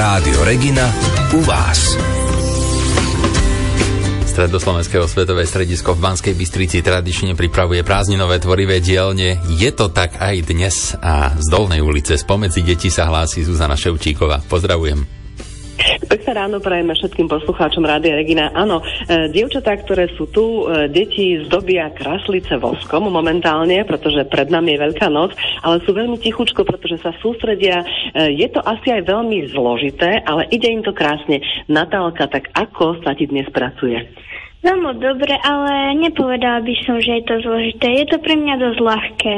Rádio Regina u vás. Stredoslovenského svetové stredisko v Banskej Bystrici tradične pripravuje prázdninové tvorivé dielne. Je to tak aj dnes a z Dolnej ulice spomedzi detí sa hlási Zuzana Ševčíková. Pozdravujem. Pekné ráno prajeme všetkým poslucháčom Rádia Regina. Áno, e, dievčatá, ktoré sú tu, e, deti zdobia kraslice voskom momentálne, pretože pred nami je Veľká noc, ale sú veľmi tichučko, pretože sa sústredia. E, je to asi aj veľmi zložité, ale ide im to krásne. Natálka, tak ako sa ti dnes pracuje? Veľmi dobre, ale nepovedala by som, že je to zložité. Je to pre mňa dosť ľahké.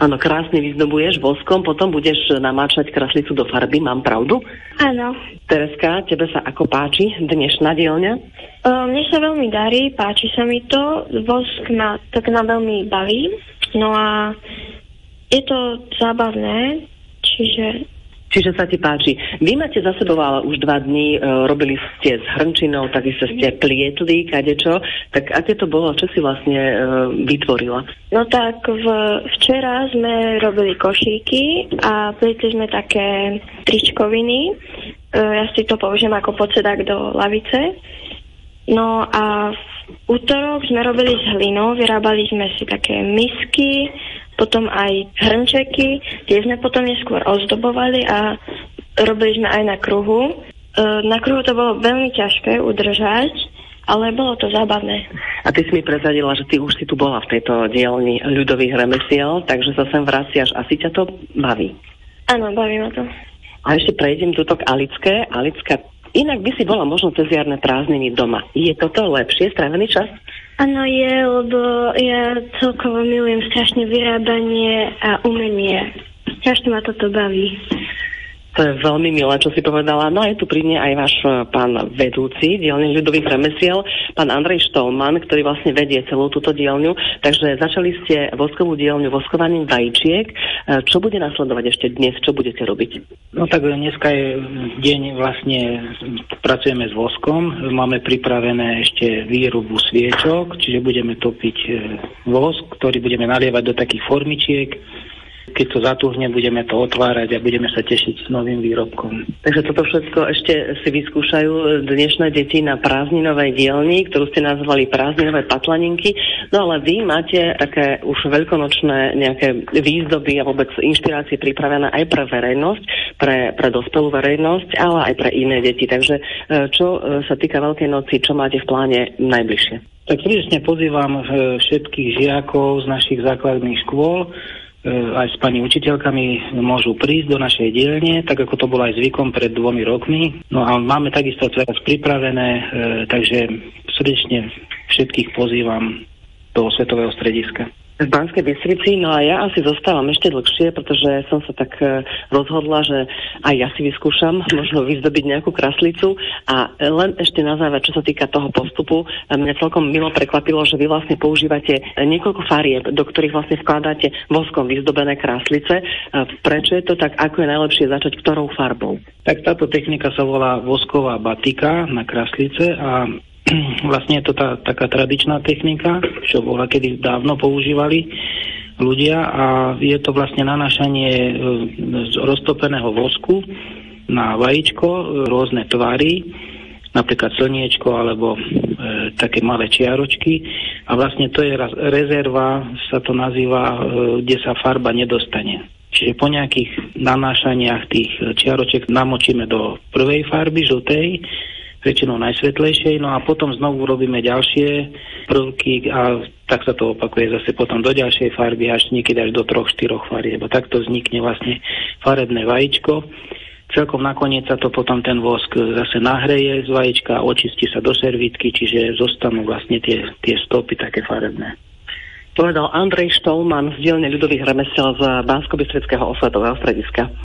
Áno, krásne vyzdobuješ voskom, potom budeš namáčať kraslicu do farby, mám pravdu? Áno. Tereska, tebe sa ako páči dnešná dielňa? Uh, mne sa veľmi darí, páči sa mi to, vosk ma, tak ma veľmi baví, no a je to zábavné, čiže Čiže sa ti páči. Vy máte za sebou ale už dva dní, e, robili ste s hrnčinou, takisto ste plietli, kadečo. Tak aké to bolo? Čo si vlastne e, vytvorila? No tak v, včera sme robili košíky a plietli sme také tričkoviny. E, ja si to použijem ako podsedák do lavice. No a v útorok sme robili s hlinou, vyrábali sme si také misky, potom aj hrnčeky, tie sme potom neskôr ozdobovali a robili sme aj na kruhu. E, na kruhu to bolo veľmi ťažké udržať, ale bolo to zábavné. A ty si mi prezadila, že ty už si tu bola v tejto dielni ľudových remesiel, takže sa sem vraciaš. Asi ťa to baví? Áno, baví ma to. A ešte prejdem tuto k Alické. Alická, inak by si bola možno cez jarné prázdniny doma. Je toto lepšie strávený čas? Áno, je, lebo ja celkovo milujem strašne vyrábanie a umenie. Strašne ma toto baví. To je veľmi milé, čo si povedala. No a je tu pri mne aj váš e, pán vedúci dielne ľudových remesiel, pán Andrej Štolman, ktorý vlastne vedie celú túto dielňu. Takže začali ste voskovú dielňu voskovaním vajíčiek. E, čo bude nasledovať ešte dnes? Čo budete robiť? No tak dneska je deň vlastne pracujeme s voskom. Máme pripravené ešte výrobu sviečok, čiže budeme topiť e, vosk, ktorý budeme nalievať do takých formičiek keď to zatuhne, budeme to otvárať a budeme sa tešiť s novým výrobkom. Takže toto všetko ešte si vyskúšajú dnešné deti na prázdninovej dielni, ktorú ste nazvali prázdninové patlaninky. No ale vy máte také už veľkonočné nejaké výzdoby a vôbec inšpirácie pripravené aj pre verejnosť, pre, pre dospelú verejnosť, ale aj pre iné deti. Takže e, čo e, sa týka Veľkej noci, čo máte v pláne najbližšie? Tak srdečne pozývam e, všetkých žiakov z našich základných škôl, aj s pani učiteľkami môžu prísť do našej dielne, tak ako to bolo aj zvykom pred dvomi rokmi. No a máme takisto teraz pripravené, e, takže srdečne všetkých pozývam do Svetového strediska v Banskej Bystrici, no a ja asi zostávam ešte dlhšie, pretože som sa tak e, rozhodla, že aj ja si vyskúšam možno vyzdobiť nejakú kraslicu a len ešte na záver, čo sa týka toho postupu, mňa celkom milo prekvapilo, že vy vlastne používate niekoľko farieb, do ktorých vlastne vkladáte voskom vyzdobené kráslice. Prečo je to tak? Ako je najlepšie začať ktorou farbou? Tak táto technika sa volá vosková batika na kráslice a vlastne je to tá, taká tradičná technika, čo bola kedy dávno používali ľudia a je to vlastne nanášanie e, roztopeného vosku na vajíčko, e, rôzne tvary, napríklad slniečko alebo e, také malé čiaročky a vlastne to je rezerva, sa to nazýva, e, kde sa farba nedostane. Čiže po nejakých nanášaniach tých čiaroček namočíme do prvej farby, žltej, väčšinou najsvetlejšej, no a potom znovu robíme ďalšie prvky a tak sa to opakuje zase potom do ďalšej farby až niekedy až do troch, štyroch farieb. A takto vznikne vlastne farebné vajíčko. Celkom nakoniec sa to potom ten vosk zase nahreje z vajíčka, očistí sa do servítky, čiže zostanú vlastne tie, tie stopy také farebné. Povedal Andrej Štolman z dielne ľudových remesiel z Bansko-Bystrického osvetového strediska.